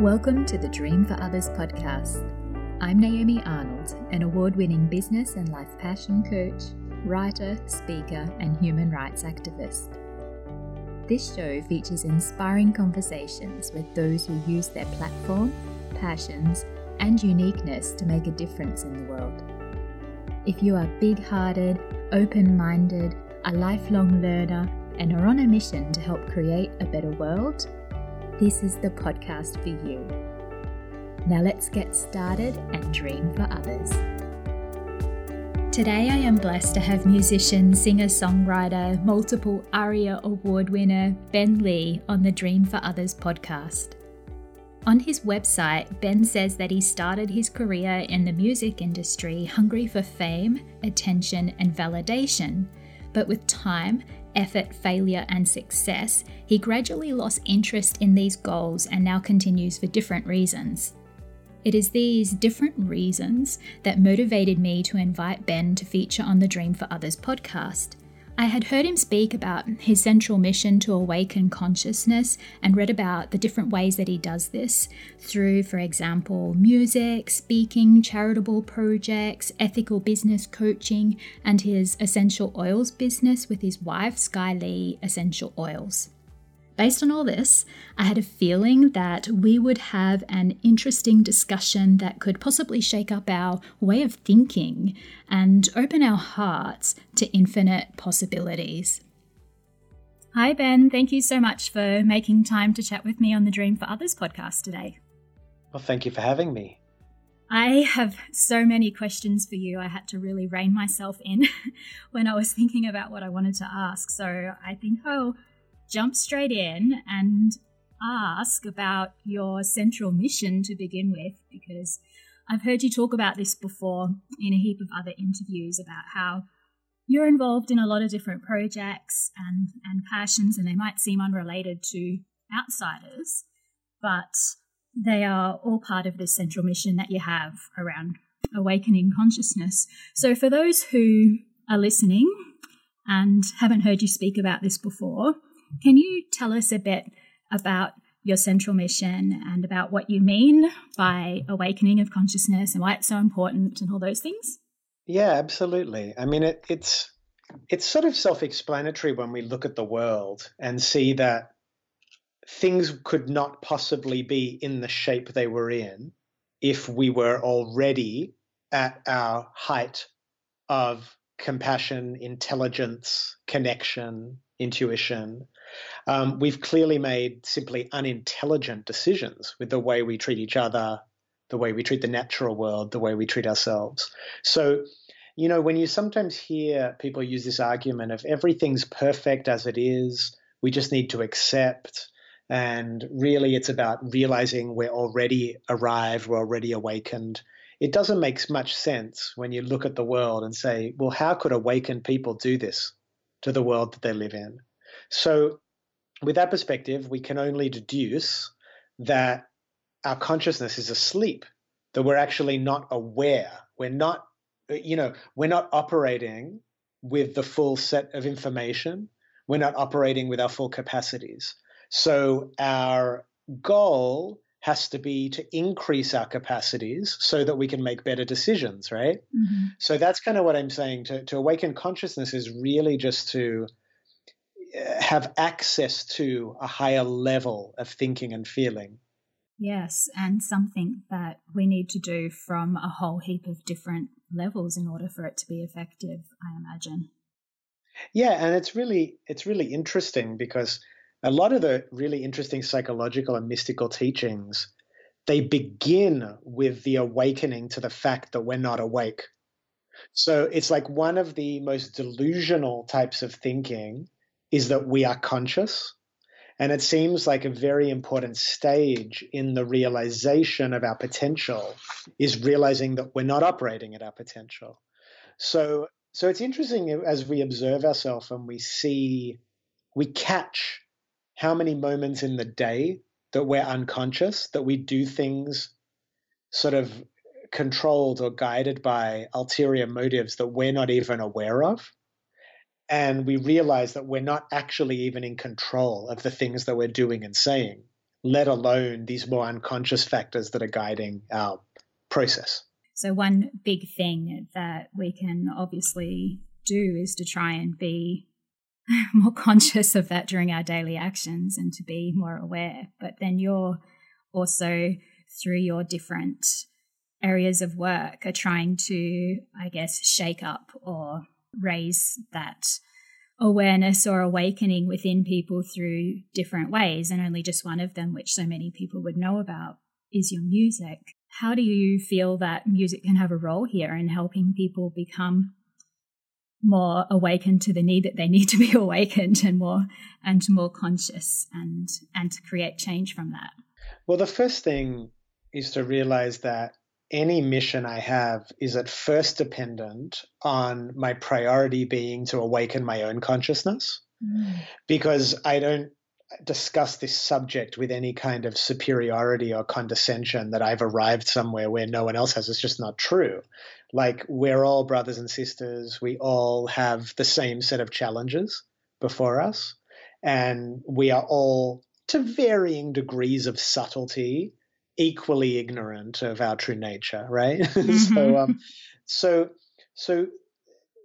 Welcome to the Dream for Others podcast. I'm Naomi Arnold, an award winning business and life passion coach, writer, speaker, and human rights activist. This show features inspiring conversations with those who use their platform, passions, and uniqueness to make a difference in the world. If you are big hearted, open minded, a lifelong learner, and are on a mission to help create a better world, this is the podcast for you. Now let's get started and dream for others. Today, I am blessed to have musician, singer, songwriter, multiple ARIA award winner Ben Lee on the Dream for Others podcast. On his website, Ben says that he started his career in the music industry hungry for fame, attention, and validation. But with time, effort, failure, and success, he gradually lost interest in these goals and now continues for different reasons. It is these different reasons that motivated me to invite Ben to feature on the Dream for Others podcast. I had heard him speak about his central mission to awaken consciousness and read about the different ways that he does this through, for example, music, speaking, charitable projects, ethical business coaching, and his essential oils business with his wife, Sky Lee Essential Oils. Based on all this, I had a feeling that we would have an interesting discussion that could possibly shake up our way of thinking and open our hearts to infinite possibilities. Hi, Ben. Thank you so much for making time to chat with me on the Dream for Others podcast today. Well, thank you for having me. I have so many questions for you. I had to really rein myself in when I was thinking about what I wanted to ask. So I think I'll jump straight in and ask about your central mission to begin with, because I've heard you talk about this before in a heap of other interviews about how you're involved in a lot of different projects and, and passions, and they might seem unrelated to outsiders, but they are all part of this central mission that you have around awakening consciousness. So, for those who are listening and haven't heard you speak about this before, can you tell us a bit about your central mission and about what you mean by awakening of consciousness and why it's so important and all those things? Yeah, absolutely. I mean, it, it's it's sort of self-explanatory when we look at the world and see that things could not possibly be in the shape they were in if we were already at our height of compassion, intelligence, connection, intuition, um, we've clearly made simply unintelligent decisions with the way we treat each other, the way we treat the natural world, the way we treat ourselves. So, you know, when you sometimes hear people use this argument of everything's perfect as it is, we just need to accept. And really, it's about realizing we're already arrived, we're already awakened. It doesn't make much sense when you look at the world and say, well, how could awakened people do this to the world that they live in? So, with that perspective, we can only deduce that our consciousness is asleep, that we're actually not aware. We're not, you know, we're not operating with the full set of information. We're not operating with our full capacities. So, our goal has to be to increase our capacities so that we can make better decisions, right? Mm-hmm. So that's kind of what I'm saying. To, to awaken consciousness is really just to have access to a higher level of thinking and feeling. Yes, and something that we need to do from a whole heap of different levels in order for it to be effective, I imagine. Yeah, and it's really it's really interesting because a lot of the really interesting psychological and mystical teachings they begin with the awakening to the fact that we're not awake. So it's like one of the most delusional types of thinking is that we are conscious. And it seems like a very important stage in the realization of our potential is realizing that we're not operating at our potential. So, so it's interesting as we observe ourselves and we see, we catch how many moments in the day that we're unconscious, that we do things sort of controlled or guided by ulterior motives that we're not even aware of and we realize that we're not actually even in control of the things that we're doing and saying. let alone these more unconscious factors that are guiding our process. So, one big thing that we can obviously do is to try and be more conscious of that during our daily actions and to be more aware. But then you're also, through your different areas of work, are trying to, I guess, shake up or raise that awareness or awakening within people through different ways. And only just one of them, which so many people would know about, is your music. How do you feel that music can have a role here in helping people become more awakened to the need that they need to be awakened and more and more conscious and and to create change from that? Well, the first thing is to realize that any mission I have is at first dependent on my priority being to awaken my own consciousness. Mm. Because I don't discuss this subject with any kind of superiority or condescension that I've arrived somewhere where no one else has. It's just not true. Like, we're all brothers and sisters, we all have the same set of challenges before us, and we are all, to varying degrees of subtlety, equally ignorant of our true nature, right? Mm-hmm. so, um, so, so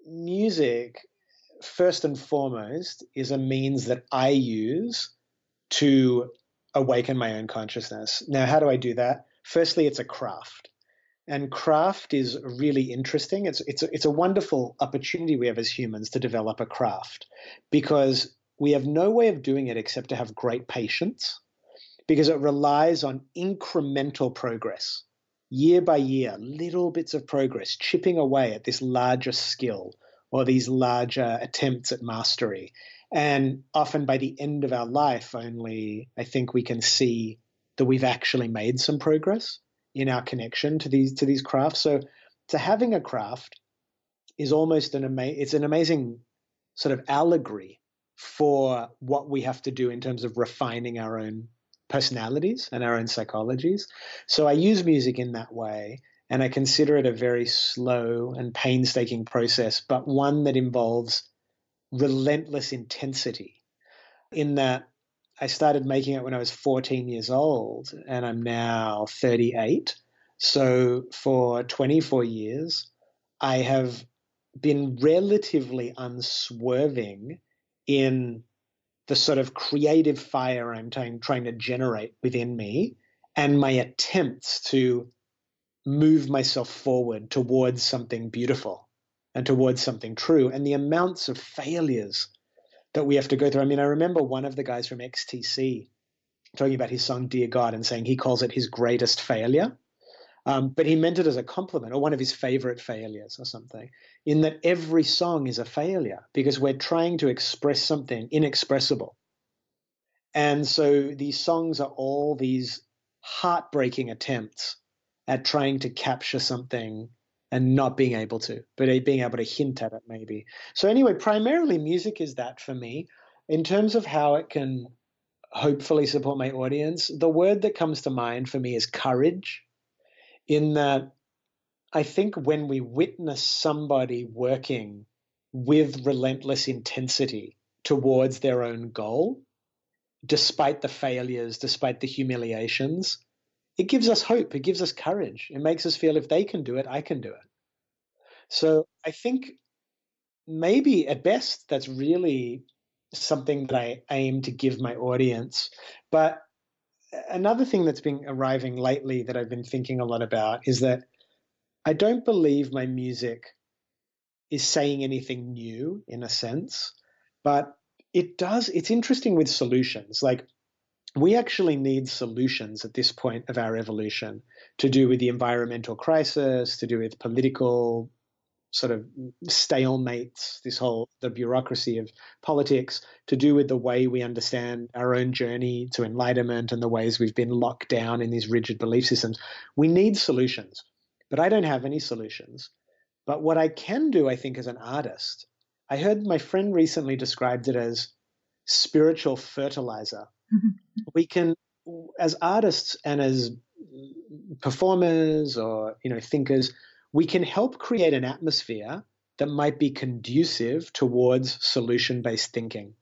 music, first and foremost, is a means that I use to awaken my own consciousness. Now, how do I do that? Firstly, it's a craft. And craft is really interesting. It's it's a, it's a wonderful opportunity we have as humans to develop a craft because we have no way of doing it except to have great patience because it relies on incremental progress, year by year, little bits of progress, chipping away at this larger skill or these larger attempts at mastery. And often by the end of our life, only I think we can see that we've actually made some progress in our connection to these to these crafts. So, to having a craft is almost an ama- it's an amazing sort of allegory for what we have to do in terms of refining our own personalities and our own psychologies. So I use music in that way, and I consider it a very slow and painstaking process, but one that involves relentless intensity. In that, I started making it when I was 14 years old, and I'm now 38. So for 24 years, I have been relatively unswerving in the sort of creative fire I'm trying, trying to generate within me and my attempts to move myself forward towards something beautiful and towards something true and the amounts of failures that we have to go through. I mean, I remember one of the guys from XTC talking about his song Dear God and saying he calls it his greatest failure. Um, but he meant it as a compliment or one of his favorite failures or something, in that every song is a failure because we're trying to express something inexpressible. And so these songs are all these heartbreaking attempts at trying to capture something and not being able to, but being able to hint at it maybe. So, anyway, primarily music is that for me. In terms of how it can hopefully support my audience, the word that comes to mind for me is courage in that I think when we witness somebody working with relentless intensity towards their own goal, despite the failures, despite the humiliations, it gives us hope. It gives us courage. It makes us feel if they can do it, I can do it. So I think maybe at best that's really something that I aim to give my audience. But another thing that's been arriving lately that I've been thinking a lot about is that I don't believe my music is saying anything new in a sense, but it does. It's interesting with solutions. Like, we actually need solutions at this point of our evolution to do with the environmental crisis, to do with political sort of stalemates, this whole the bureaucracy of politics, to do with the way we understand our own journey to enlightenment and the ways we've been locked down in these rigid belief systems. We need solutions, but I don't have any solutions. But what I can do, I think, as an artist, I heard my friend recently described it as spiritual fertilizer. Mm-hmm. We can, as artists and as performers or you know thinkers, we can help create an atmosphere that might be conducive towards solution based thinking.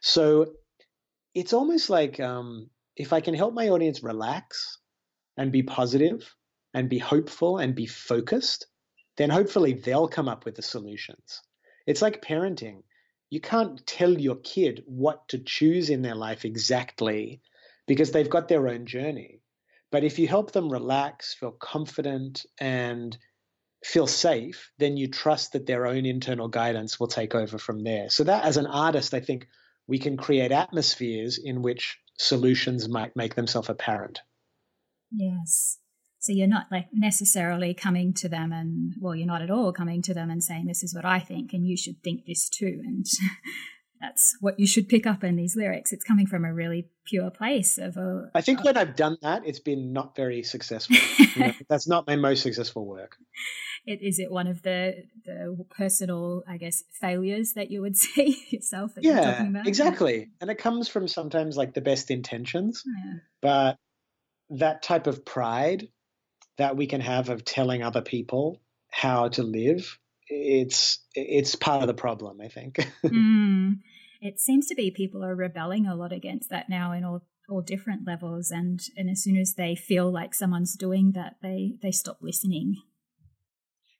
So it's almost like um, if I can help my audience relax and be positive and be hopeful and be focused, then hopefully they'll come up with the solutions. It's like parenting. You can't tell your kid what to choose in their life exactly because they've got their own journey. But if you help them relax, feel confident, and feel safe, then you trust that their own internal guidance will take over from there. So, that as an artist, I think we can create atmospheres in which solutions might make themselves apparent. Yes. So you're not like necessarily coming to them and well, you're not at all coming to them and saying this is what I think and you should think this too and that's what you should pick up in these lyrics. It's coming from a really pure place of a I think when I've done that it's been not very successful. you know, that's not my most successful work. It, is it one of the the personal, I guess, failures that you would see yourself that yeah, exactly. And it comes from sometimes like the best intentions. Yeah. But that type of pride that we can have of telling other people how to live it's it's part of the problem i think mm. It seems to be people are rebelling a lot against that now in all all different levels and and as soon as they feel like someone's doing that they they stop listening.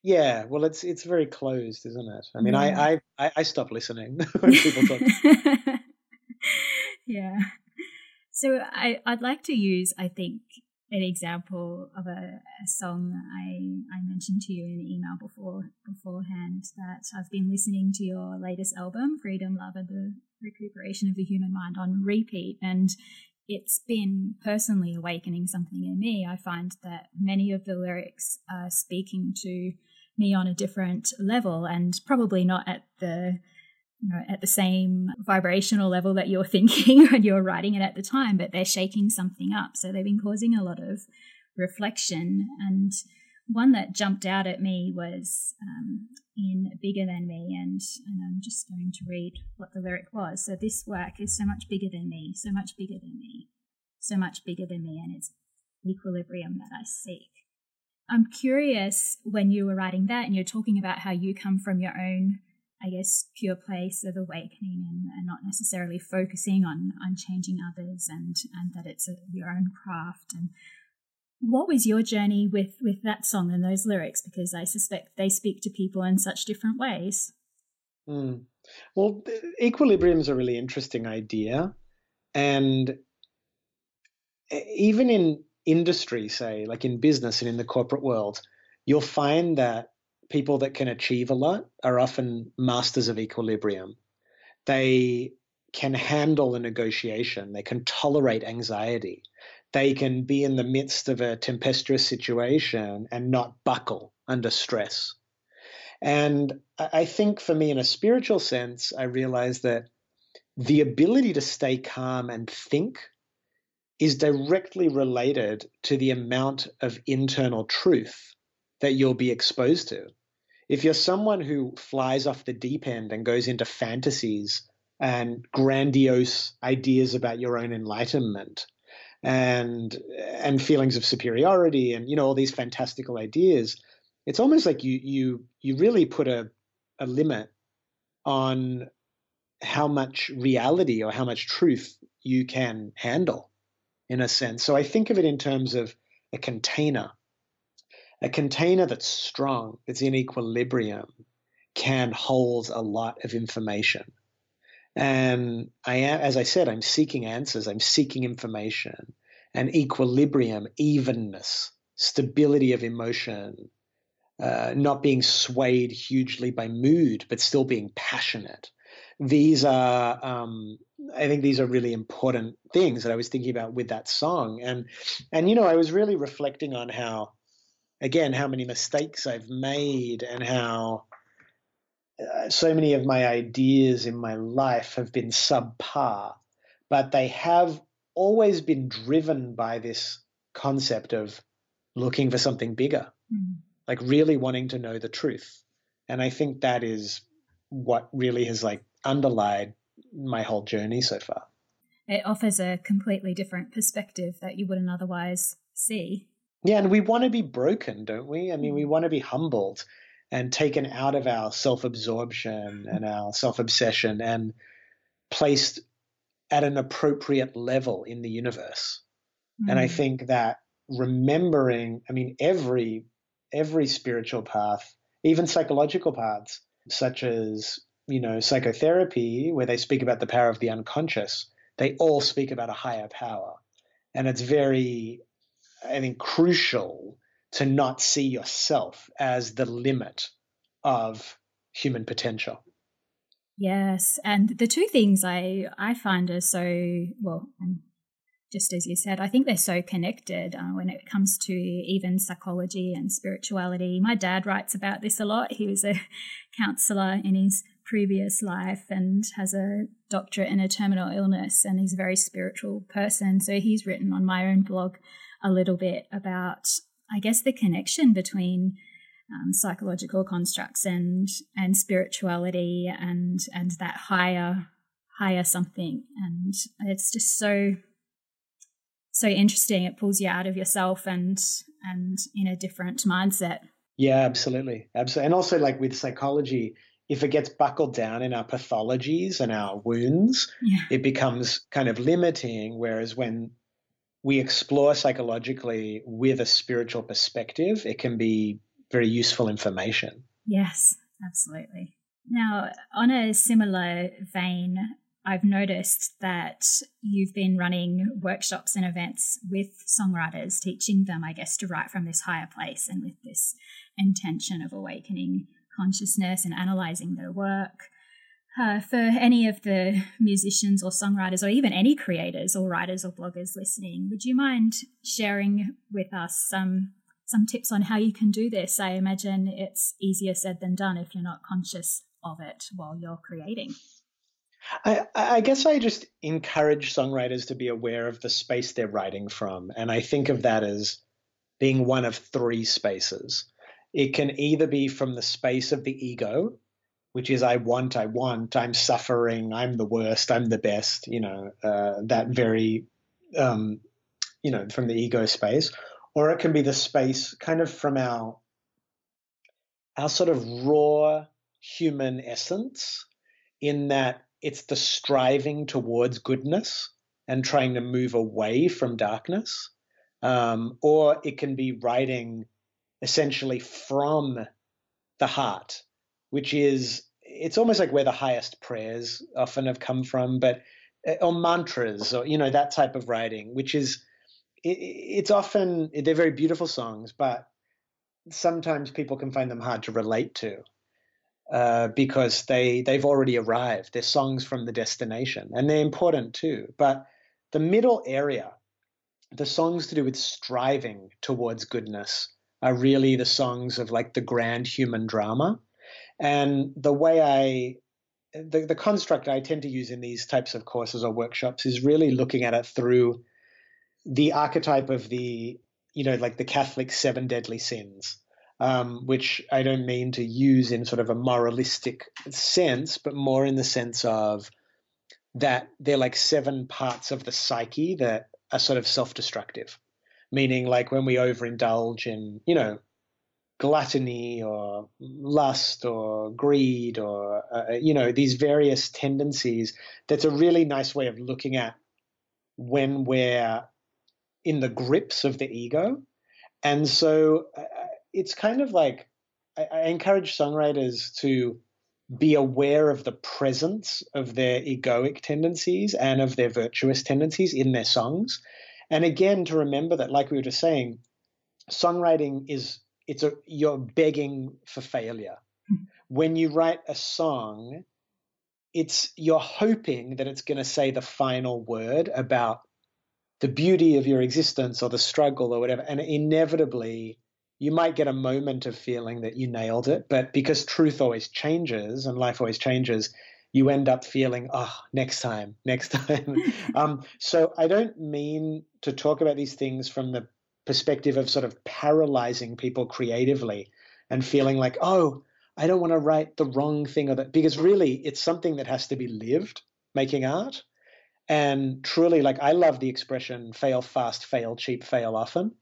Yeah well it's it's very closed isn't it? I mean yeah. I, I i stop listening when people talk. Yeah. So i i'd like to use i think an example of a, a, song I, I mentioned to you in the email before beforehand that I've been listening to your latest album, Freedom, Love, and the Recuperation of the Human Mind on repeat. And it's been personally awakening something in me. I find that many of the lyrics are speaking to me on a different level and probably not at the you know, at the same vibrational level that you're thinking when you're writing it at the time, but they're shaking something up. So they've been causing a lot of reflection. And one that jumped out at me was um, in Bigger Than Me. And, and I'm just going to read what the lyric was. So this work is so much bigger than me, so much bigger than me, so much bigger than me. And it's equilibrium that I seek. I'm curious when you were writing that and you're talking about how you come from your own I guess, pure place of awakening and, and, not necessarily focusing on, on changing others and, and that it's a, your own craft. And what was your journey with, with that song and those lyrics? Because I suspect they speak to people in such different ways. Mm. Well, equilibrium is a really interesting idea. And even in industry, say, like in business and in the corporate world, you'll find that people that can achieve a lot are often masters of equilibrium. They can handle a negotiation, they can tolerate anxiety, they can be in the midst of a tempestuous situation and not buckle under stress. And I think for me, in a spiritual sense, I realized that the ability to stay calm and think is directly related to the amount of internal truth that you'll be exposed to if you're someone who flies off the deep end and goes into fantasies and grandiose ideas about your own enlightenment and and feelings of superiority and you know all these fantastical ideas it's almost like you you you really put a a limit on how much reality or how much truth you can handle in a sense. So i think of it in terms of a container a container that's strong, that's in equilibrium, can hold a lot of information. And I am, as I said, I'm seeking answers, I'm seeking information, and equilibrium, evenness, stability of emotion, uh, not being swayed hugely by mood, but still being passionate. These are, um, I think, these are really important things that I was thinking about with that song, and and you know, I was really reflecting on how again how many mistakes I've made and how uh, so many of my ideas in my life have been subpar, but they have always been driven by this concept of looking for something bigger, mm. like really wanting to know the truth. And I think that is what really has like underlined my whole journey so far. It offers a completely different perspective that you wouldn't otherwise see. Yeah, and we want to be broken, don't we? I mean, we mm. want to be humbled and taken out of our self absorption and our self obsession and placed at an appropriate level in the universe. Mm. And I hmm. think that remembering, I mean, every every spiritual path, even psychological paths, such as you know psychotherapy, where they speak about the power of the unconscious, they all speak about a higher power, and it's very, I think, crucial to not see yourself as the limit of human potential. Yes, and the two things I I find are so well, just as you said, I think they're so connected uh, when it comes to even psychology and spirituality. My dad writes about this a lot. He was a counselor in his previous life and has a doctorate in a terminal illness, and he's a very spiritual person. So he's written on my own blog a little bit about, I guess, the connection between um, psychological constructs and and spirituality and and that higher higher something. And it's just so so interesting. It pulls you out of yourself and and in a different mindset. Yeah absolutely. Absolutely. And also like with psychology if it gets buckled down in our pathologies and our wounds yeah. it becomes kind of limiting whereas when we explore psychologically with a spiritual perspective it can be very useful information. Yes, absolutely. Now, on a similar vein, I've noticed that you've been running workshops and events with songwriters, teaching them, I guess, to write from this higher place and with this intention of awakening consciousness and analyzing their work. Uh, for any of the musicians or songwriters, or even any creators or writers or bloggers listening, would you mind sharing with us some some tips on how you can do this. I imagine it's easier said than done if you're not conscious of it while you're creating. I, I, guess I just encourage songwriters to be aware of the space they're writing from. And I think of that as being one of three spaces. It can either be from the space of the ego, which is I want, I want, I'm suffering, I'm the worst, I'm the best, you know, uh, that very, um, you know, from the ego space. Or it can be the space kind of from our our sort of raw human essence in that it's the striving towards goodness and trying to move away from darkness. Um, or it can be writing essentially from the heart which is it's almost like where the highest prayers often have come from but uh, or mantras or you know that type of writing which is it, it's often they're very beautiful songs, but sometimes people can find them hard to relate to uh, because they they've already arrived. They're songs from the destination, and they're important too. But the middle area, the songs to do with striving towards goodness, are really the songs of like the grand human drama. And the way I the, the construct I tend to use in these types of courses or workshops is really looking at it through the archetype of the you know like the Catholic seven deadly sins, um, which I don't mean to use in sort of a moralistic sense, but more in the sense of that they're like seven parts of the psyche that are sort of self-destructive, meaning like when we overindulge in you know gluttony or lust or greed or uh, you know these various tendencies that's a really nice way of looking at when we're in the grips of the ego. And so uh, it's kind of like I, I encourage songwriters to be aware of the presence of their egoic tendencies and of their virtuous tendencies in their songs. And again, to remember that, like we were just saying, songwriting is it's a you're begging for failure. Mm-hmm. When you write a song, it's you're hoping that it's going to say the final word about the beauty of your existence or the struggle or whatever. And inevitably, you might get a moment of feeling that you nailed it. But because truth always changes and life always changes, you end up feeling, oh, next time, next time. um, so I don't mean to talk about these things from the perspective of sort of paralyzing people creatively and feeling like, oh, I don't want to write the wrong thing or that, because really it's something that has to be lived, making art. And truly, like, I love the expression fail fast, fail cheap, fail often,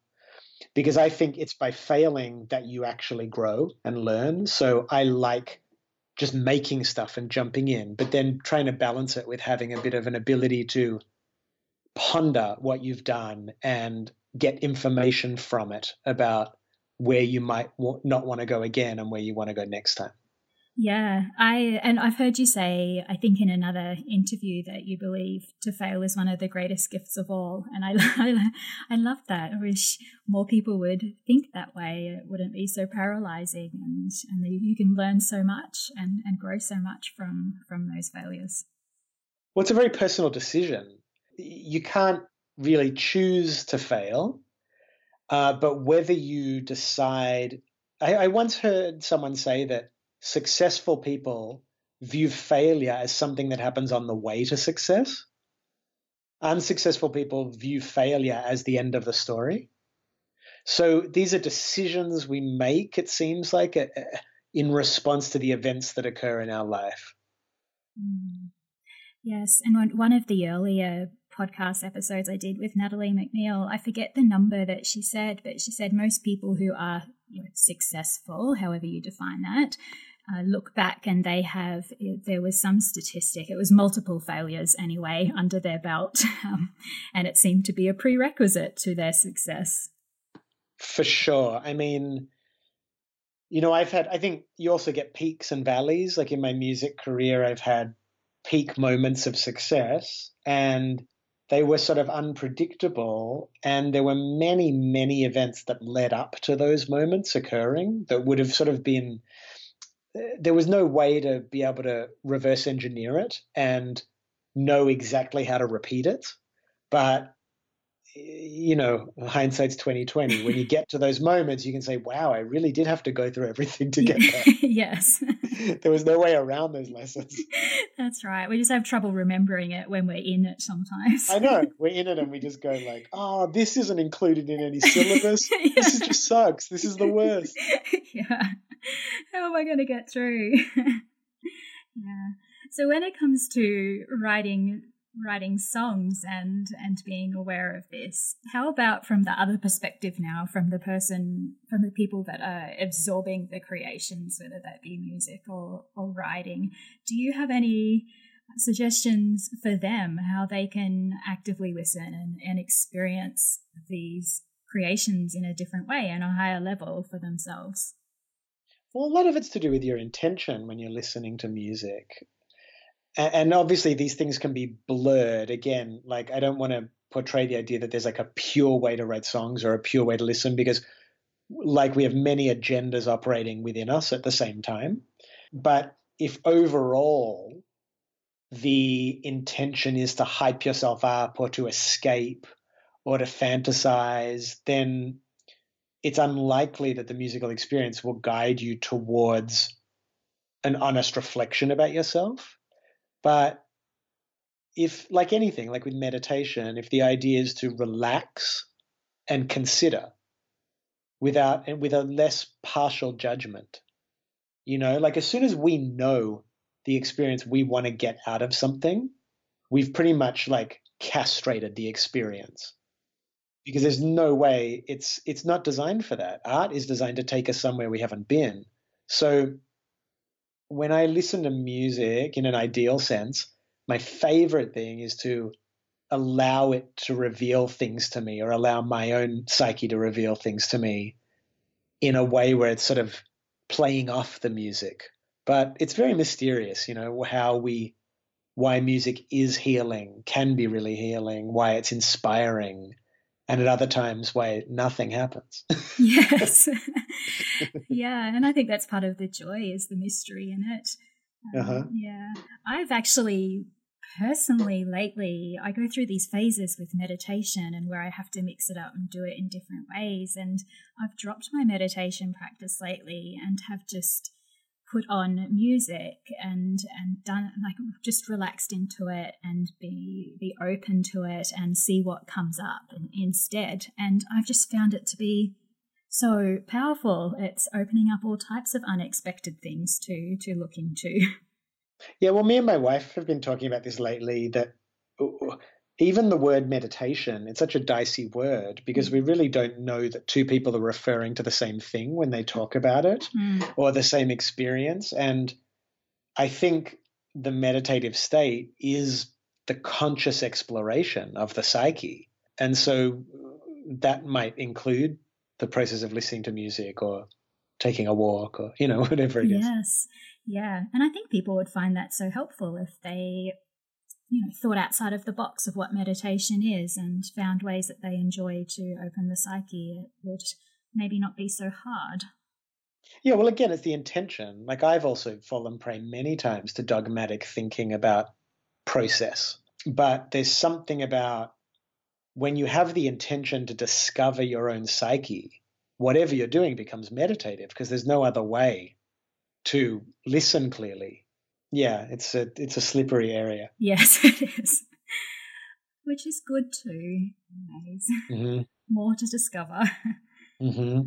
because I think it's by failing that you actually grow and learn. So I like just making stuff and jumping in, but then trying to balance it with having a bit of an ability to ponder what you've done and get information from it about where you might not want to go again and where you want to go next time. Yeah, I and I've heard you say, I think in another interview that you believe to fail is one of the greatest gifts of all, and I I, I love that. I wish more people would think that way. It wouldn't be so paralyzing, and and you can learn so much and and grow so much from from those failures. Well, it's a very personal decision. You can't really choose to fail, uh, but whether you decide, I, I once heard someone say that successful people view failure as something that happens on the way to success. Unsuccessful people view failure as the end of the story. So these are decisions we make, it seems like, uh, uh, in response to the events that occur in our life. Mm. Yes. And one of the earlier podcast episodes I did with Natalie MacNeil, I forget the number that she said, but she said most people who are you know, successful, however you define that, uh, look back and they have, there was some statistic, it was multiple failures anyway under their belt, um, and it seemed to be a prerequisite to their success. For sure. I mean, you know, I've had, I think you also get peaks and valleys. Like in my music career, I've had peak moments of success and they were sort of unpredictable. And there were many, many events that led up to those moments occurring that would have sort of been uh, there was no way to be able to reverse engineer it and know exactly how to repeat it. But you know, hindsight's twenty twenty. When you get to those moments, you can say, "Wow, I really did have to go through everything to get there." yes, there was no way around those lessons. That's right. We just have trouble remembering it when we're in it sometimes. I know we're in it, and we just go like, "Oh, this isn't included in any syllabus. yeah. This just sucks. This is the worst." yeah. How am I going to get through? yeah. So when it comes to writing writing songs and and being aware of this. How about from the other perspective now from the person from the people that are absorbing the creations whether that be music or or writing? Do you have any suggestions for them how they can actively listen and, and experience these creations in a different way and a higher level for themselves? Well, a lot of it's to do with your intention when you're listening to music. And obviously, these things can be blurred. Again, like I don't want to portray the idea that there's like a pure way to write songs or a pure way to listen because, like, we have many agendas operating within us at the same time. But if overall the intention is to hype yourself up or to escape or to fantasize, then it's unlikely that the musical experience will guide you towards an honest reflection about yourself. But if, like anything, like with meditation, if the idea is to relax and consider without and with a less partial judgment, you know, like as soon as we know the experience we want to get out of something, we've pretty much like castrated the experience because there's no way it's it's not designed for that. Art is designed to take us somewhere we haven't been. So when I listen to music in an ideal sense, my favorite thing is to allow it to reveal things to me or allow my own psyche to reveal things to me in a way where it's sort of playing off the music. But it's very mysterious, you know, how we why music is healing, can be really healing, why it's inspiring, and at other times why nothing happens. yes. yeah, and I think that's part of the joy is the mystery in it. Um, uh-huh. Yeah. I've actually personally lately I go through these phases with meditation and where I have to mix it up and do it in different ways and I've dropped my meditation practice lately and have just put on music and and done like just relaxed into it and be be open to it and see what comes up instead. And i've just found it to be so powerful. It's opening up all types of unexpected things to to look into. Yeah well me and my wife have been talking about this lately that even the word meditation, it's such a dicey word because we really don't know that two people are referring to the same thing when they talk about it mm. or the same experience. And I think the meditative state is the conscious exploration of the psyche. And so that might include the process of listening to music or taking a walk or, you know, whatever it yes. is. Yes. Yeah. And I think people would find that so helpful if they, you know, thought outside of the box of what meditation is and found ways that they enjoy to open the psyche. It would maybe not be so hard. Yeah, well, again, it's the intention. Like I've also fallen prey many times to dogmatic thinking about process. But there's something about when you have the intention to discover your own psyche, whatever you're doing becomes meditative because there's no other way to listen clearly. Yeah, it's a it's a slippery area. Yes, it is. Which is good too. Mm-hmm. More to discover. Mm-hmm.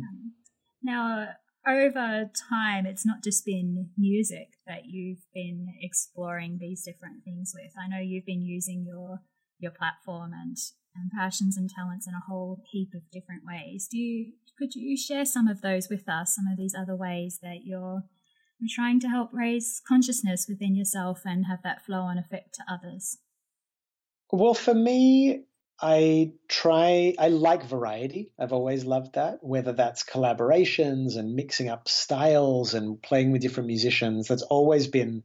Now, over time, it's not just been music that you've been exploring these different things with. I know you've been using your your platform and, and passions and talents in a whole heap of different ways. Do you could you share some of those with us? Some of these other ways that you're you're trying to help raise consciousness within yourself and have that flow on effect to others. Well, for me, I try, I like variety. I've always loved that, whether that's collaborations and mixing up styles and playing with different musicians. That's always been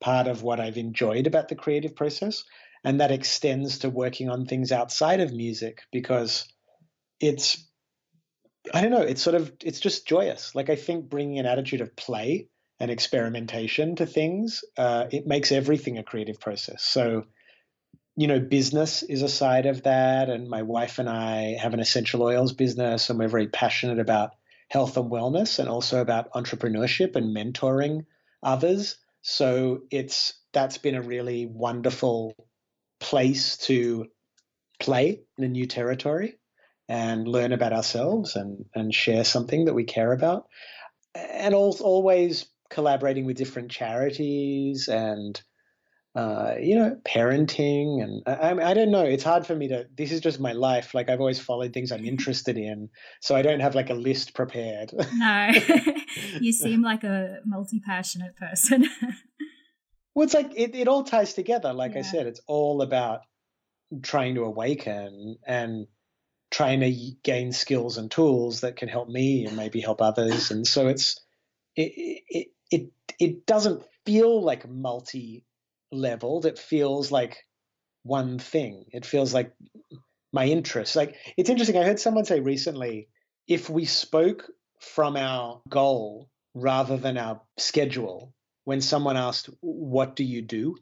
part of what I've enjoyed about the creative process. And that extends to working on things outside of music because it's, I don't know, it's sort of, it's just joyous. Like I think bringing an attitude of play and experimentation to things, uh, it makes everything a creative process. So, you know, business is a side of that. And my wife and I have an essential oils business, and we're very passionate about health and wellness and also about entrepreneurship and mentoring others. So it's that's been a really wonderful place to play in a new territory and learn about ourselves and, and share something that we care about. And always collaborating with different charities and uh, you know, parenting, and I, I don't know. It's hard for me to. This is just my life. Like I've always followed things I'm interested in, so I don't have like a list prepared. No, you seem like a multi-passionate person. well, it's like it, it all ties together. Like yeah. I said, it's all about trying to awaken and trying to gain skills and tools that can help me and maybe help others. And so it's it it it, it doesn't feel like multi leveled. It feels like one thing. It feels like my interest. Like it's interesting. I heard someone say recently, if we spoke from our goal rather than our schedule, when someone asked, "What do you do?"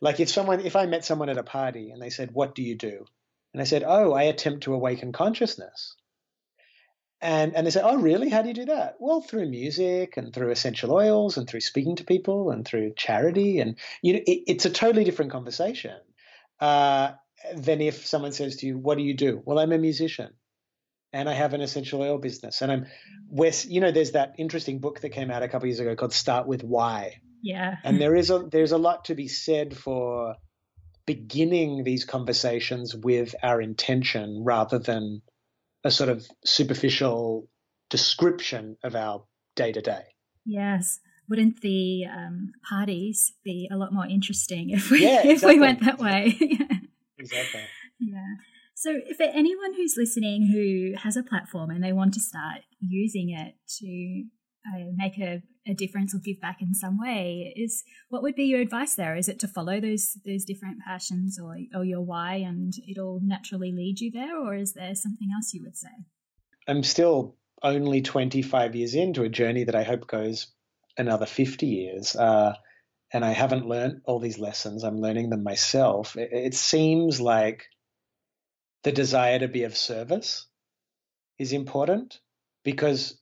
Like if someone, if I met someone at a party and they said, "What do you do?" and I said, "Oh, I attempt to awaken consciousness." And, and they say, oh, really? How do you do that? Well, through music and through essential oils and through speaking to people and through charity. And you know, it, it's a totally different conversation uh, than if someone says to you, what do you do? Well, I'm a musician and I have an essential oil business. And I'm, West, you know, there's that interesting book that came out a couple years ago called Start With Why. Yeah. And there is a, there's a lot to be said for beginning these conversations with our intention rather than a sort of superficial description of our day to day. Yes. Wouldn't the um, parties be a lot more interesting if we yeah, exactly. if we went that way? exactly. Yeah. So, for anyone who's listening who has a platform and they want to start using it to uh, make a, a difference or give back in some way is what would be your advice there? Is it to follow those those different passions or, or your why and it'll naturally lead you there or is there something else you would say? I'm still only 25 years into a journey that i hope goes another 50 years uh, and i haven't learned all these lessons. I'm learning them myself. It, it seems like the desire to be of service is important because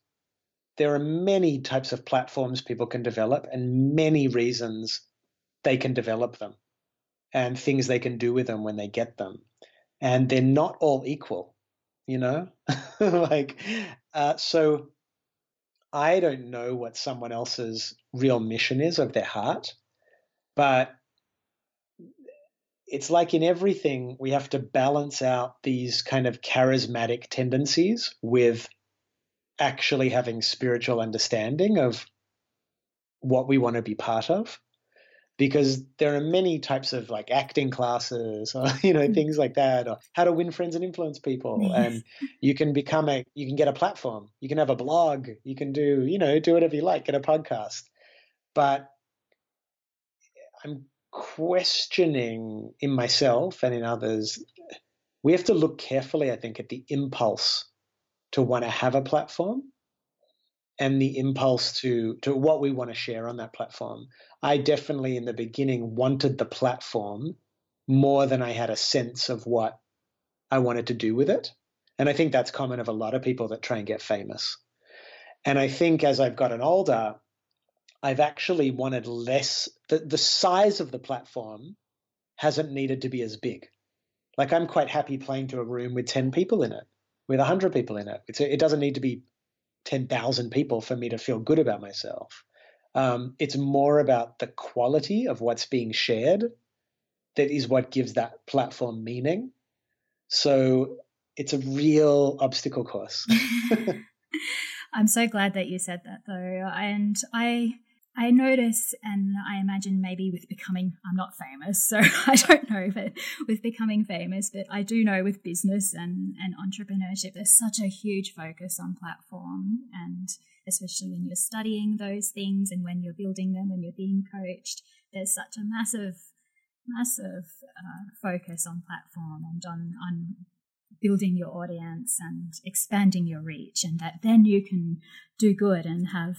there are many types of platforms people can develop and many reasons they can develop them and things they can do with them when they get them. And they're not all equal, you know? like, uh, so I don't know what someone else's real mission is of their heart, but it's like in everything, we have to balance out these kind of charismatic tendencies with actually having spiritual understanding of what we want to be part of because there are many types of like acting classes or you know mm. things like that or how to win friends and influence people and you can become a you can get a platform you can have a blog you can do you know do whatever you like get a podcast but i'm questioning in myself and in others we have to look carefully i think at the impulse to want to have a platform and the impulse to to what we want to share on that platform. I definitely in the beginning wanted the platform more than I had a sense of what I wanted to do with it. And I think that's common of a lot of people that try and get famous. And I think as I've gotten older, I've actually wanted less the, the size of the platform hasn't needed to be as big. Like I'm quite happy playing to a room with 10 people in it, with 100 people in it. It's, it doesn't need to be 10,000 people for me to feel good about myself. Um, it's more about the quality of what's being shared that is what gives that platform meaning. So it's a real obstacle course. I'm so glad that you said that though. And I I notice, and I imagine maybe with becoming, I'm not famous, so I don't know, but with becoming famous, but I do know with business and, and entrepreneurship, there's such a huge focus on platform. And especially when you're studying those things and when you're building them, when you're being coached, there's such a massive, massive uh, focus on platform and on, on building your audience and expanding your reach, and that then you can do good and have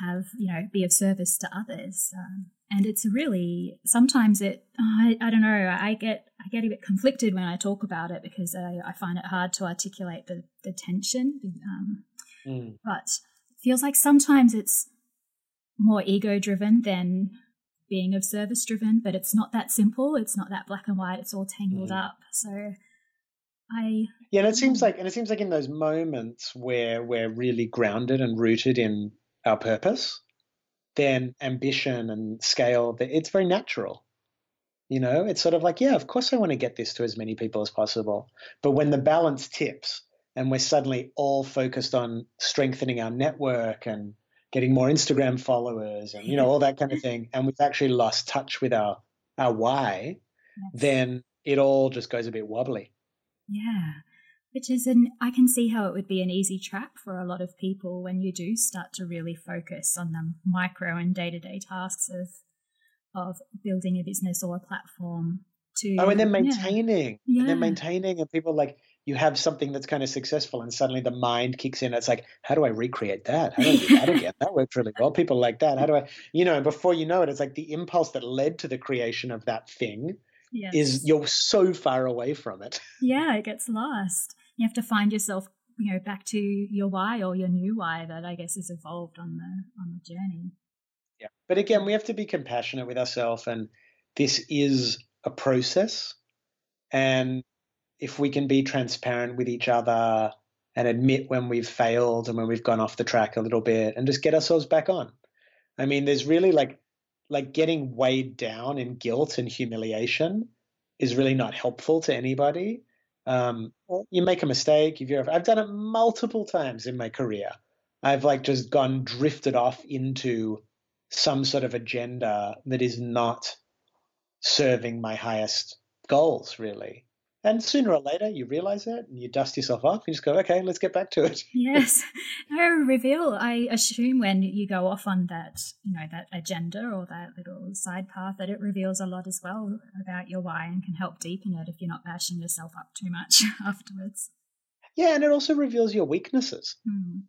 have you know be of service to others um, and it's really sometimes it I, I don't know i get i get a bit conflicted when i talk about it because i, I find it hard to articulate the, the tension um, mm. but it feels like sometimes it's more ego driven than being of service driven but it's not that simple it's not that black and white it's all tangled mm. up so I yeah, and it seems like and it seems like in those moments where we're really grounded and rooted in our purpose, then ambition and scale, it's very natural. You know, it's sort of like, yeah, of course I want to get this to as many people as possible. But when the balance tips and we're suddenly all focused on strengthening our network and getting more Instagram followers and, you know, all that kind of thing, and we've actually lost touch with our, our why, yes. then it all just goes a bit wobbly. Yeah. Which is an, I can see how it would be an easy trap for a lot of people when you do start to really focus on the micro and day to day tasks of, of building a business or a platform to. Oh, and then maintaining. Yeah. And then maintaining, and people like, you have something that's kind of successful and suddenly the mind kicks in. It's like, how do I recreate that? How do I do that again? That worked really well. People like that. How do I, you know, before you know it, it's like the impulse that led to the creation of that thing yes. is you're so far away from it. Yeah, it gets lost you have to find yourself you know back to your why or your new why that i guess has evolved on the on the journey. Yeah. But again we have to be compassionate with ourselves and this is a process. And if we can be transparent with each other and admit when we've failed and when we've gone off the track a little bit and just get ourselves back on. I mean there's really like like getting weighed down in guilt and humiliation is really not helpful to anybody um, you make a mistake. If you're, I've done it multiple times in my career. I've like just gone drifted off into some sort of agenda that is not serving my highest goals, really. And sooner or later, you realize it and you dust yourself off. You just go, okay, let's get back to it. yes. No, reveal, I assume when you go off on that, you know, that agenda or that little side path, that it reveals a lot as well about your why and can help deepen it if you're not bashing yourself up too much afterwards. Yeah. And it also reveals your weaknesses. Mm.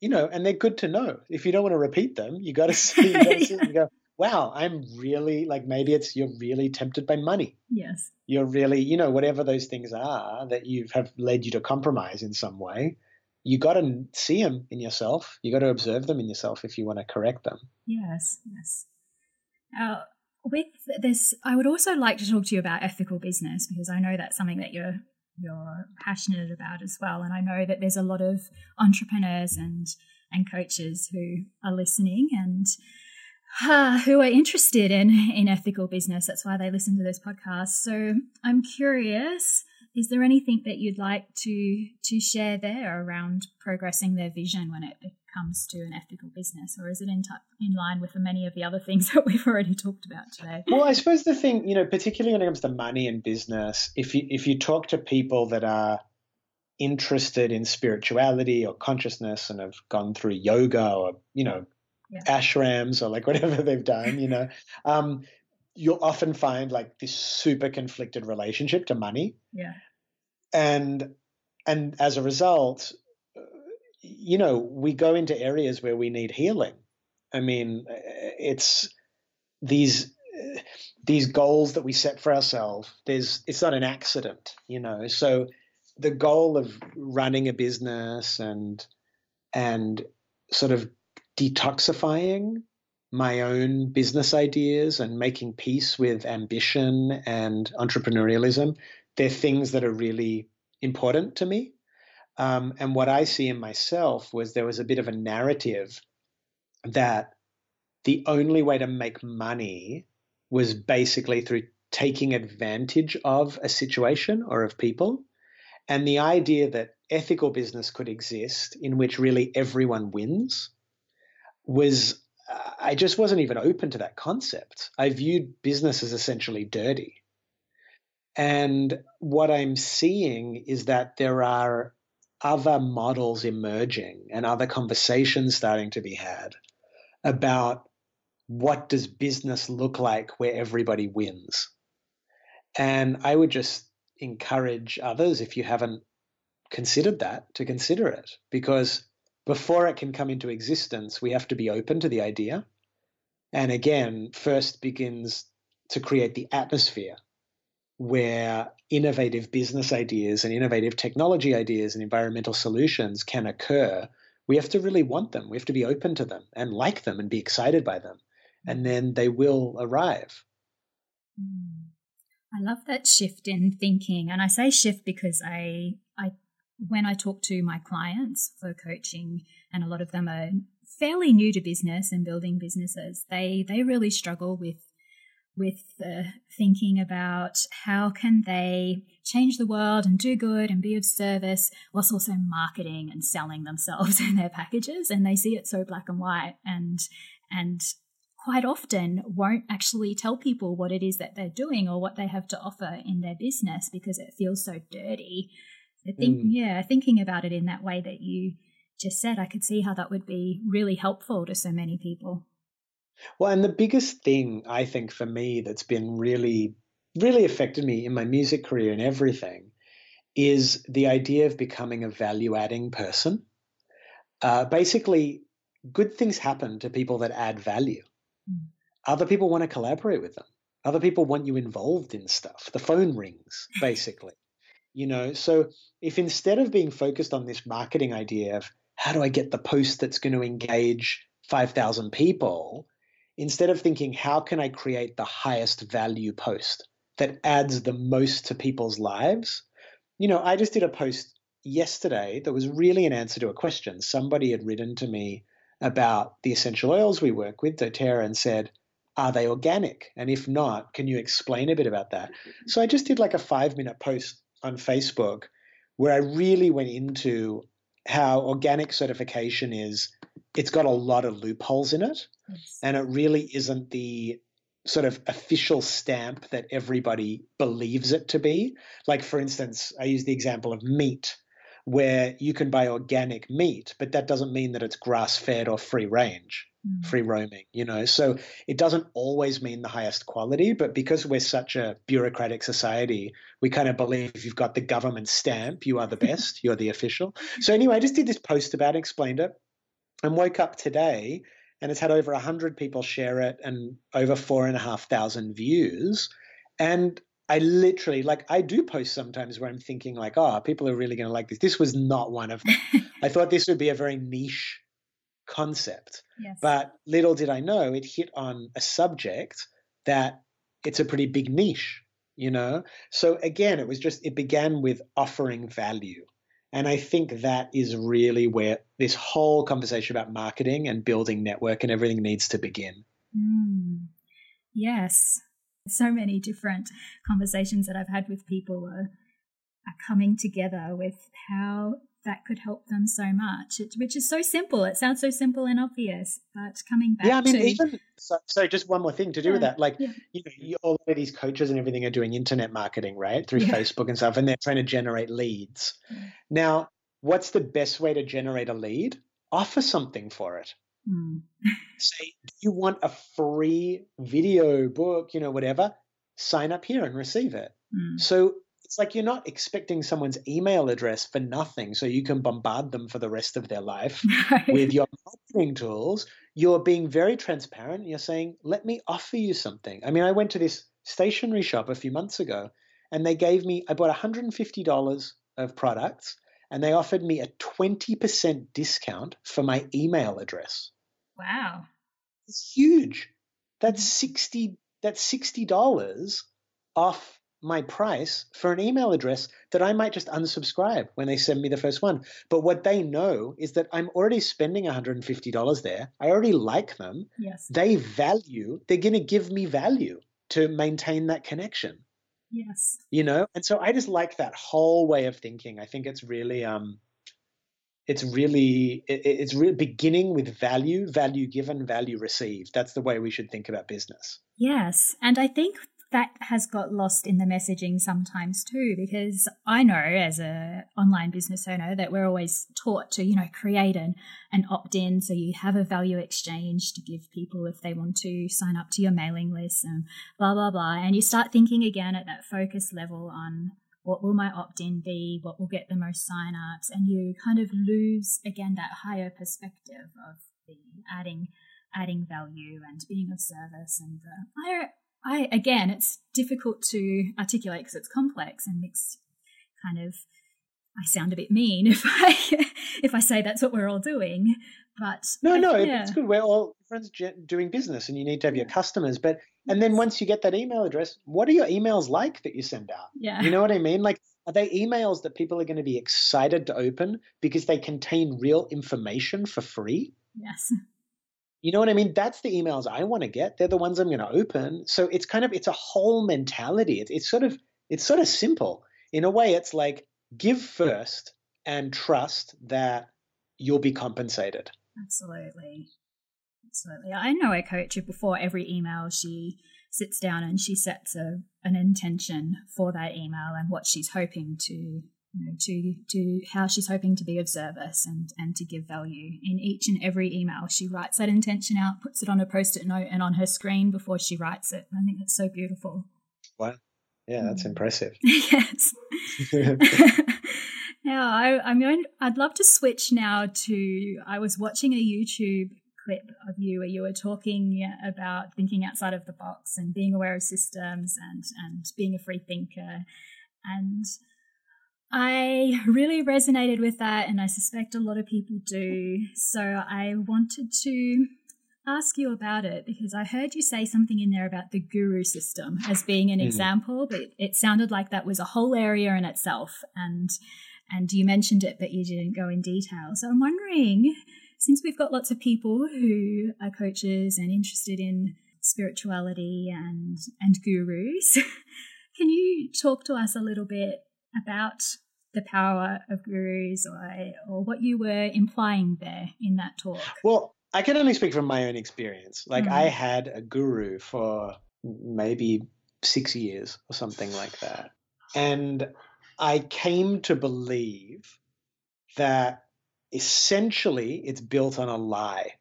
You know, and they're good to know. If you don't want to repeat them, you got to see, you got to yeah. and go, wow, I'm really like maybe it's you're really tempted by money. Yes. You're really, you know, whatever those things are that you have led you to compromise in some way. You got to see them in yourself. You got to observe them in yourself if you want to correct them. Yes, yes. Uh, with this, I would also like to talk to you about ethical business because I know that's something that you're you're passionate about as well, and I know that there's a lot of entrepreneurs and and coaches who are listening and uh, who are interested in, in ethical business. That's why they listen to this podcast. So I'm curious, is there anything that you'd like to to share there around progressing their vision when it comes to an ethical business, or is it in, t- in line with many of the other things that we've already talked about today? Well, I suppose the thing, you know, particularly when it comes to money and business, if you if you talk to people that are interested in spirituality or consciousness and have gone through yoga or you know yeah. ashrams or like whatever they've done, you know, um, you'll often find like this super conflicted relationship to money. Yeah. And and as a result, uh, you know, we go into areas where we need healing. I mean, uh, it's these uh, these goals that we set for ourselves. There's it's not an accident, you know. So the goal of running a business and and sort of detoxifying my own business ideas and making peace with ambition and entrepreneurialism, they're things that are really important to me. Um, and what I see in myself was there was a bit of a narrative that the only way to make money was basically through taking advantage of a situation or of people. And the idea that ethical business could exist in which really everyone wins was I just wasn't even open to that concept. I viewed business as essentially dirty. And what I'm seeing is that there are other models emerging and other conversations starting to be had about what does business look like where everybody wins. And I would just encourage others, if you haven't considered that, to consider it because before it can come into existence, we have to be open to the idea. And again, first begins to create the atmosphere where innovative business ideas and innovative technology ideas and environmental solutions can occur. We have to really want them. We have to be open to them and like them and be excited by them. And then they will arrive. Hmm. I love that shift in thinking. And I say shift because I when I talk to my clients for coaching, and a lot of them are fairly new to business and building businesses, they they really struggle with with uh, thinking about how can they change the world and do good and be of service whilst also marketing and selling themselves and their packages and they see it so black and white and and quite often won't actually tell people what it is that they're doing or what they have to offer in their business because it feels so dirty I think, mm. yeah, thinking about it in that way that you just said, I could see how that would be really helpful to so many people. Well, and the biggest thing I think for me that's been really, really affected me in my music career and everything is the idea of becoming a value adding person. Uh, basically, good things happen to people that add value. Mm. Other people want to collaborate with them. Other people want you involved in stuff. The phone rings, basically you know? So if instead of being focused on this marketing idea of how do i get the post that's going to engage 5000 people instead of thinking how can i create the highest value post that adds the most to people's lives? You know i just did a post yesterday that was really an answer to a question. Somebody had written to me about the essential oils we work with doTERRA and said are they organic? And if not can you explain a bit about that? So i just did like a five minute post on Facebook where I really went into how organic certification is it's got a lot of loopholes in it yes. and it really isn't the sort of official stamp that everybody believes it to be like for instance i use the example of meat where you can buy organic meat but that doesn't mean that it's grass fed or free range Mm. free roaming, you know. So it doesn't always mean the highest quality, but because we're such a bureaucratic society, we kind of believe if you've got the government stamp, you are the best, you're the official. So anyway, I just did this post about it, explained it, and woke up today and it's had over a hundred people share it and over four and a half thousand views. And I literally like I do post sometimes where I'm thinking like, oh, people are really going to like this. This was not one of them. I thought this would be a very niche concept. Yes. But little did I know it hit on a subject that it's a pretty big niche, you know? So again, it was just, it began with offering value. And I think that is really where this whole conversation about marketing and building network and everything needs to begin. Mm. Yes. So many different conversations that I've had with people are, are coming together with how that could help them so much, it, which is so simple. It sounds so simple and obvious, but coming back. Yeah, I mean, to, even so, so, just one more thing to do yeah, with that. Like, yeah. you know, you, all of these coaches and everything are doing internet marketing, right, through Yeah. Facebook and stuff, and they're trying to generate leads. Mm. Now, what's the best way to generate a lead? Offer something for it. Hmm. Say, do you want a free video book, you know, whatever? Sign up here and receive it. Hmm. So it's like you're not expecting someone's email address for nothing so you can bombard them for the rest of their life with your marketing tools. You're being very transparent. You're saying, let me offer you something. I mean, I went to this stationery shop a few months ago and they gave me, I bought $150 of products and they offered me a 20% discount for my email address. wow. It's huge. That's mm-hmm. 60 that's $60 off my price for an email address that I might just unsubscribe when they send me the first one. But what they know is that I'm already spending $150 there. I already like them. Yes. They value, they're going to give me value to maintain that connection, Yes. you know? And so I just like that whole way of thinking. I think it's really um it's really it, it's really beginning with value, value given, value received. That's the way we should think about business. Yes. And I think that has got lost in the messaging sometimes too, because I know as a online business owner that we're always taught to, you know, create an, an opt-in so you have a value exchange to give people if they want to sign up to your mailing list and blah blah blah. And you start thinking again at that focus level on what will my opt-in be, what will get the most sign-ups, and you kind of lose again that higher perspective of the adding adding value and being of service and uh, I I again, it's difficult to articulate because it's complex and it's kind of. I sound a bit mean if I if I say that's what we're all doing, but No, I- no, yeah, it's good. We're all friends doing business, and you need to have your customers. But and then once you get that email address, what are your emails like that you send out? yeah, You know what I mean? Like, are they emails that people are going to be excited to open because they contain real information for free? yes, You know what I mean? That's the emails I want to get. They're the ones I'm going to open. So it's kind of it's a whole mentality. It's, it's sort of it's sort of simple in a way. It's like give first and trust that you'll be compensated. absolutely, absolutely. I know a coach who before every email she sits down and she sets a an intention for that email and what she's hoping to you know to to how she's hoping to be of service and and to give value in each and every email she writes that intention out puts it on a post-it note and on her screen before she writes it i think it's so beautiful Wow. Yeah, that's Mm. impressive. yes now I, i'm going i'd love to switch now to i was watching a youtube clip of you where you were talking about thinking outside of the box and being aware of systems and and being a free thinker and I really resonated with that, and I suspect a lot of people do. So I wanted to ask you about it because I heard you say something in there about the guru system as being an Mhm. example, but it sounded like that was a whole area in itself. And and you mentioned it, but you didn't go in detail. So I'm wondering, since we've got lots of people who are coaches and interested in spirituality and and gurus, can you talk to us a little bit about the power of gurus or, or what you were implying there in that talk? Well, I can only speak from my own experience. Like Mhm. I had a guru for maybe six years or something like that. And I came to believe that essentially it's built on a lie,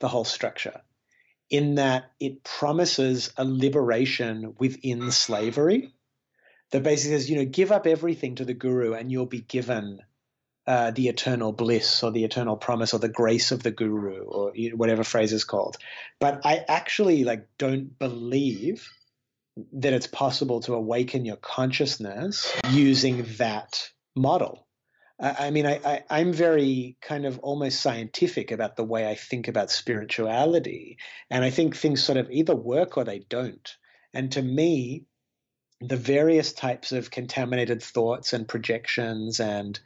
the whole structure, in that it promises a liberation within slavery. That basically says, you know, give up everything to the guru and you'll be given uh, the eternal bliss or the eternal promise or the grace of the guru or you know, whatever phrase is called. But I actually like don't believe that it's possible to awaken your consciousness using that model. I, I mean, I, I, I'm very kind of almost scientific about the way I think about spirituality. And I think things sort of either work or they don't. And to me, the various types of contaminated thoughts and projections and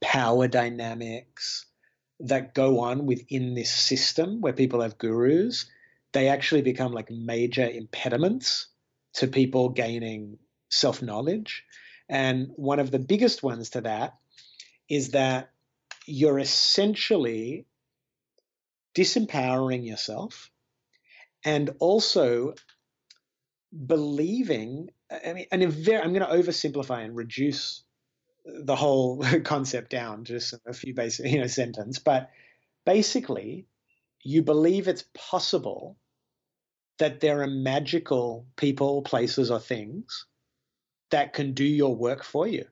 power dynamics that go on within this system where people have gurus, they actually become like major impediments to people gaining self knowledge. And one of the biggest ones to that is that you're essentially disempowering yourself and also believing i mean and very, i'm going to oversimplify and reduce the whole concept down to just a few basic you know sentence but basically you believe it's possible that there are magical people places or things that can do your work for you.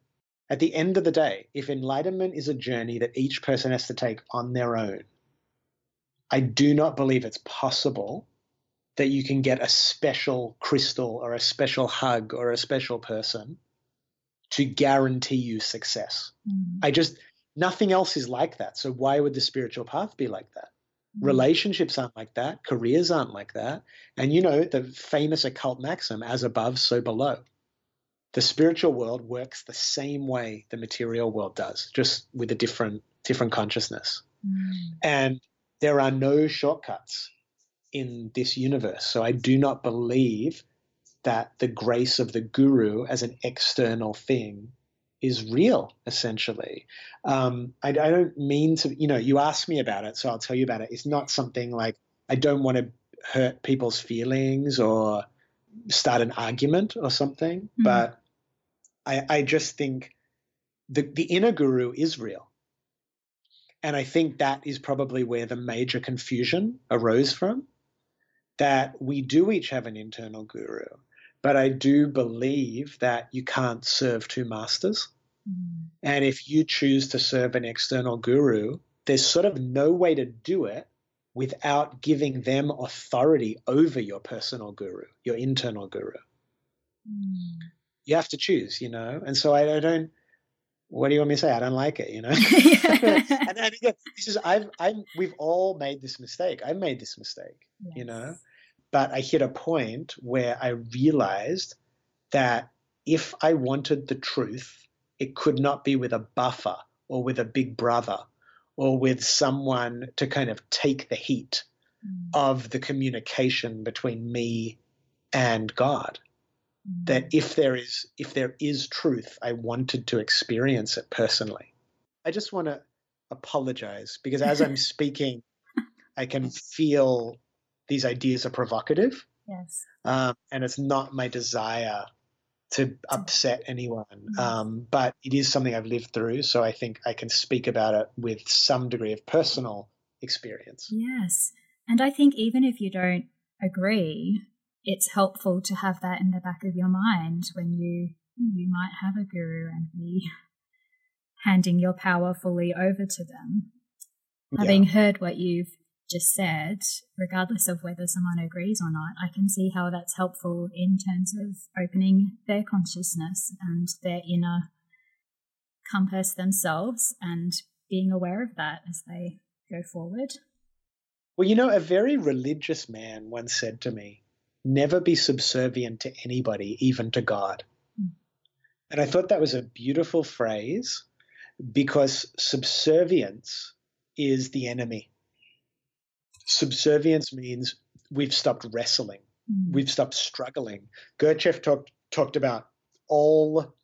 At the end of the day if enlightenment is a journey that each person has to take on their own i do not believe it's possible that you can get a special crystal or a special hug or a special person to guarantee you success. Mm. I just, nothing else is like that. So why would the spiritual path be like that? Mm. Relationships aren't like that. Careers aren't like that. And you know, the famous occult maxim, as above, so below. The spiritual world works the same way the material world does, just with a different, different consciousness. Mm. And there are no shortcuts in this universe. So I do not believe that the grace of the guru as an external thing is real, essentially. Um, I, I, don't mean to, you know, you asked me about it, so I'll tell you about it. It's not something like I don't want to hurt people's feelings or start an argument or something, mm-hmm. but I, I just think the, the inner guru is real. And I think that is probably where the major confusion arose from that we do each have an internal guru, but I do believe that you can't serve two masters. Mm. And if you choose to serve an external guru, there's sort of no way to do it without giving them authority over your personal guru, your internal guru. Mm. You have to choose, you know? And so I, I, don't, what do you want me to say? I don't like it, you know? and, and again, this is, I've, I've, we've all made this mistake. I've made this mistake, yes. you know? But I hit a point where I realized that if I wanted the truth, it could not be with a buffer or with a big brother or with someone to kind of take the heat mm. of the communication between me and God. That if there is if there is truth, I wanted to experience it personally. I just want to apologize because as I'm speaking, I can feel these ideas are provocative. Yes. Um, and it's not my desire to upset anyone. Um, but it is something I've lived through. So I think I can speak about it with some degree of personal experience. Yes. And I think even if you don't agree, it's helpful to have that in the back of your mind when you you might have a guru and be handing your power fully over to them. Yeah. Having heard what you've just said, regardless of whether someone agrees or not, I can see how that's helpful in terms of opening their consciousness and their inner compass themselves and being aware of that as they go forward. Well, you know, a very religious man once said to me, never be subservient to anybody, even to God. Mm. And I thought that was a beautiful phrase because subservience is the enemy subservience means we've stopped wrestling, mm. we've stopped struggling. Gurdjieff talked talked about all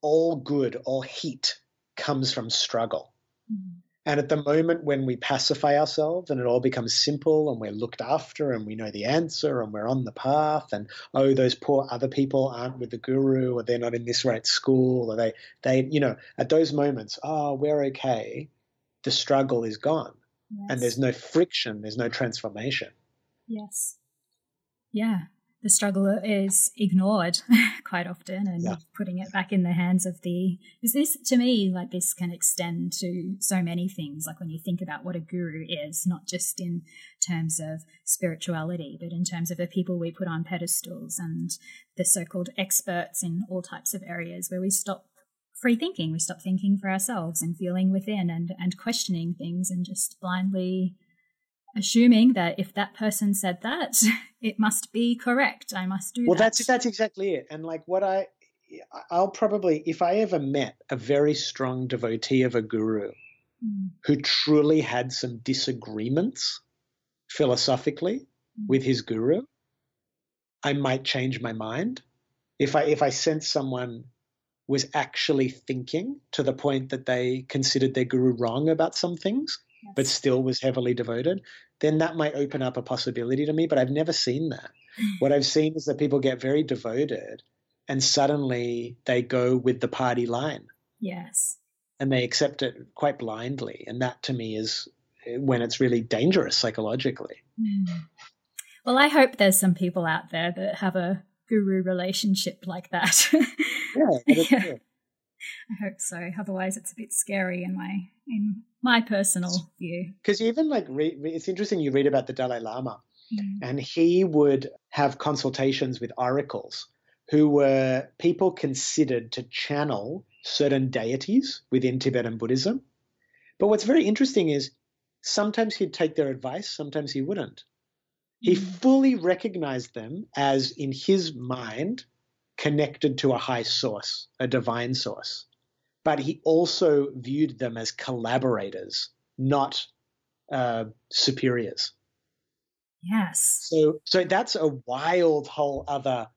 all good, all heat comes from struggle. Mm. And at the moment when we pacify ourselves and it all becomes simple and we're looked after and we know the answer and we're on the path and oh those poor other people aren't with the guru or they're not in this right school or they they you know at those moments oh we're okay the struggle is gone Yes. And there's no friction, there's no transformation. Yes. Yeah. The struggle is ignored quite often and yeah. putting it back in the hands of the. Is this, to me, like this can extend to so many things. Like when you think about what a guru is, not just in terms of spirituality, but in terms of the people we put on pedestals and the so called experts in all types of areas where we stop free thinking. We stop thinking for ourselves and feeling within and, and questioning things and just blindly assuming that if that person said that, it must be correct. I must do well, that. that's that's exactly it. And like what I I'll probably if I ever met a very strong devotee of a guru mm. who truly had some disagreements philosophically mm. with his guru, I might change my mind. If I if I sense someone was actually thinking to the point that they considered their guru wrong about some things, yes. but still was heavily devoted, then that might open up a possibility to me. But I've never seen that. what I've seen is that people get very devoted and suddenly they go with the party line. Yes. And they accept it quite blindly. And that to me is when it's really dangerous psychologically. Mm. Well, I hope there's some people out there that have a guru relationship like that. yeah, yeah. I hope so. Otherwise, it's a bit scary in my in my personal view. Because even like it's interesting you read about the Dalai Lama, mm. and he would have consultations with oracles, who were people considered to channel certain deities within Tibetan Buddhism. But what's very interesting is sometimes he'd take their advice, sometimes he wouldn't. He mm. fully recognized them as, in his mind, connected to a high source, a divine source. But he also viewed them as collaborators, not uh, superiors. Yes. So, so that's a wild whole other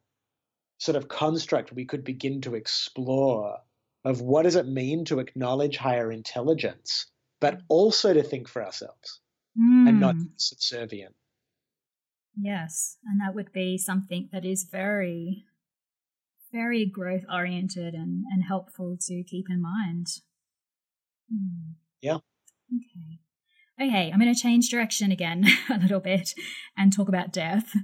sort of construct we could begin to explore of what does it mean to acknowledge higher intelligence, but also to think for ourselves mm. and not hmm. subservient. Yes, and that would be something that is very, very growth oriented and, and helpful to keep in mind. Mm. Yeah. Okay. Okay, I'm going to change direction again a little bit and talk about death,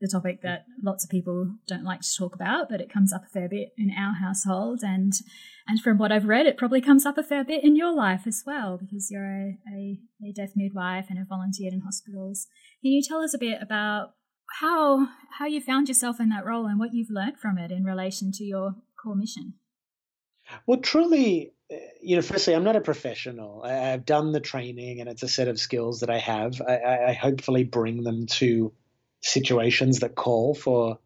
the topic that lots of people don't like to talk about, but it comes up a fair bit in our household. And and from what I've read, it probably comes up a fair bit in your life as well, because you're a, a, a death midwife and have volunteered in hospitals. Can you tell us a bit about how how you found yourself in that role and what you've learned from it in relation to your core mission? Well, truly, eh, you know, firstly, I'm not a professional. I, have done the training, and it's a set of skills that I have. I, I hopefully bring them to situations that call for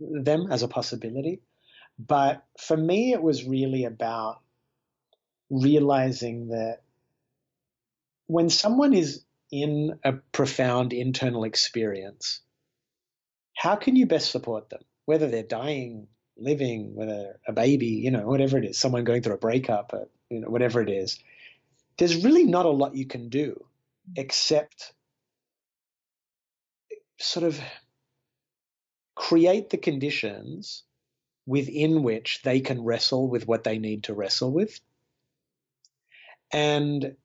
them as a possibility. But for me, it was really about realizing that when someone is in a profound internal experience, how can you best support them? Whether they're dying, living, whether a baby, you know, whatever it is, someone going through a breakup, or, you know, whatever it is, there's really not a lot you can do except sort of create the conditions within which they can wrestle with what they need to wrestle with. And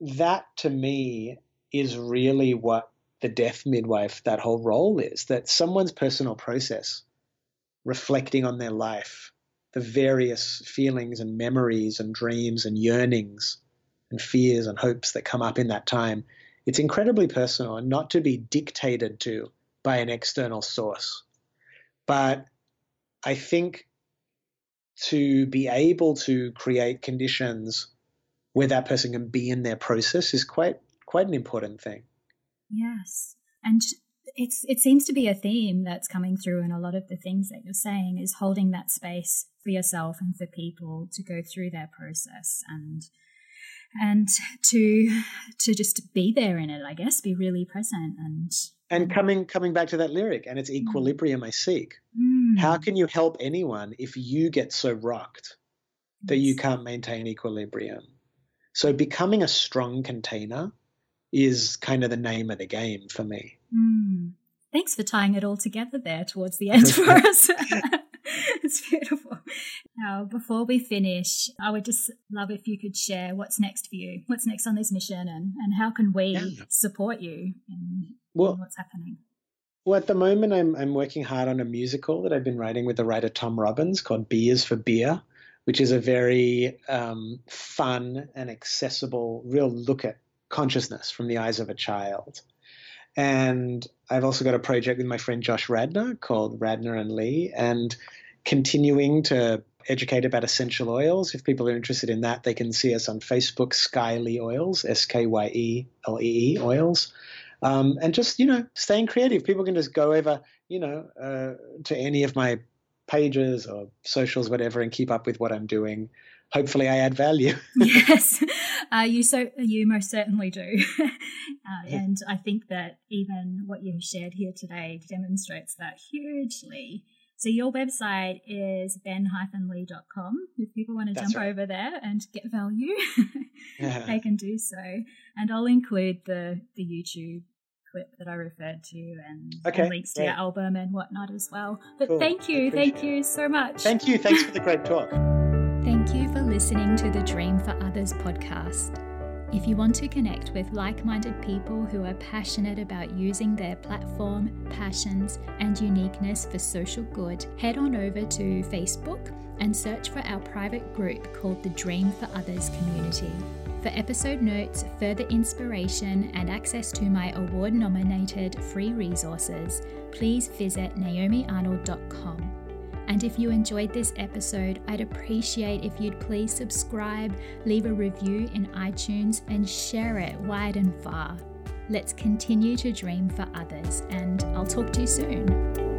that to me is really what the death midwife, that whole role is that someone's personal process, reflecting on their life, the various feelings and memories and dreams and yearnings and fears and hopes that come up in that time, it's incredibly personal and not to be dictated to by an external source. But I think to be able to create conditions where that person can be in their process is quite quite an important thing. Yes. And it's it seems to be a theme that's coming through in a lot of the things that you're saying is holding that space for yourself and for people to go through their process and and to to just be there in it i guess be really present and and coming coming back to that lyric and it's mm. equilibrium mm. i seek mm. how can you help anyone if you get so rocked that yes. you can't maintain equilibrium so becoming a strong container is kind of the name of the game for me. Mm. Thanks for tying it all together there towards the end for us. it's beautiful. Now, before we finish, I would just love if you could share what's next for you. What's next on this mission, and, and how can we yeah. support you in, well, in what's happening? Well, at the moment, I'm I'm working hard on a musical that I've been writing with the writer Tom Robbins called B Is for Beer," which is a very um, fun and accessible, real look at consciousness from the eyes of a child. And I've also got a project with my friend Josh Radnor called Radnor and Lee, and continuing to educate about essential oils. If people are interested in that, they can see us on Facebook, Skyelee Oils, S K Y E L E E Oils. Um, and just, you know, staying creative. People can just go over, you know, uh, to any of my pages or socials, whatever, and keep up with what I'm doing hopefully I add value. yes, uh, you so you most certainly do, uh, and I think that even what you've shared here today demonstrates that hugely. So your website is ben-lee.com. If people want to That's jump right. over there and get value, yeah. they can do so. And I'll include the, the YouTube clip that I referred to and, okay, and links to great. your album and whatnot as well. But cool. thank you. Thank you so much. Thank you. Thanks for the great talk. Listening to the Dream for Others podcast. If you want to connect with like minded people who are passionate about using their platform, passions, and uniqueness for social good, head on over to Facebook and search for our private group called the Dream for Others community. For episode notes, further inspiration, and access to my award nominated free resources, please visit naomiarnold.com. And if you enjoyed this episode, I'd appreciate if you'd please subscribe, leave a review in iTunes, and share it wide and far. Let's continue to dream for others, and I'll talk to you soon.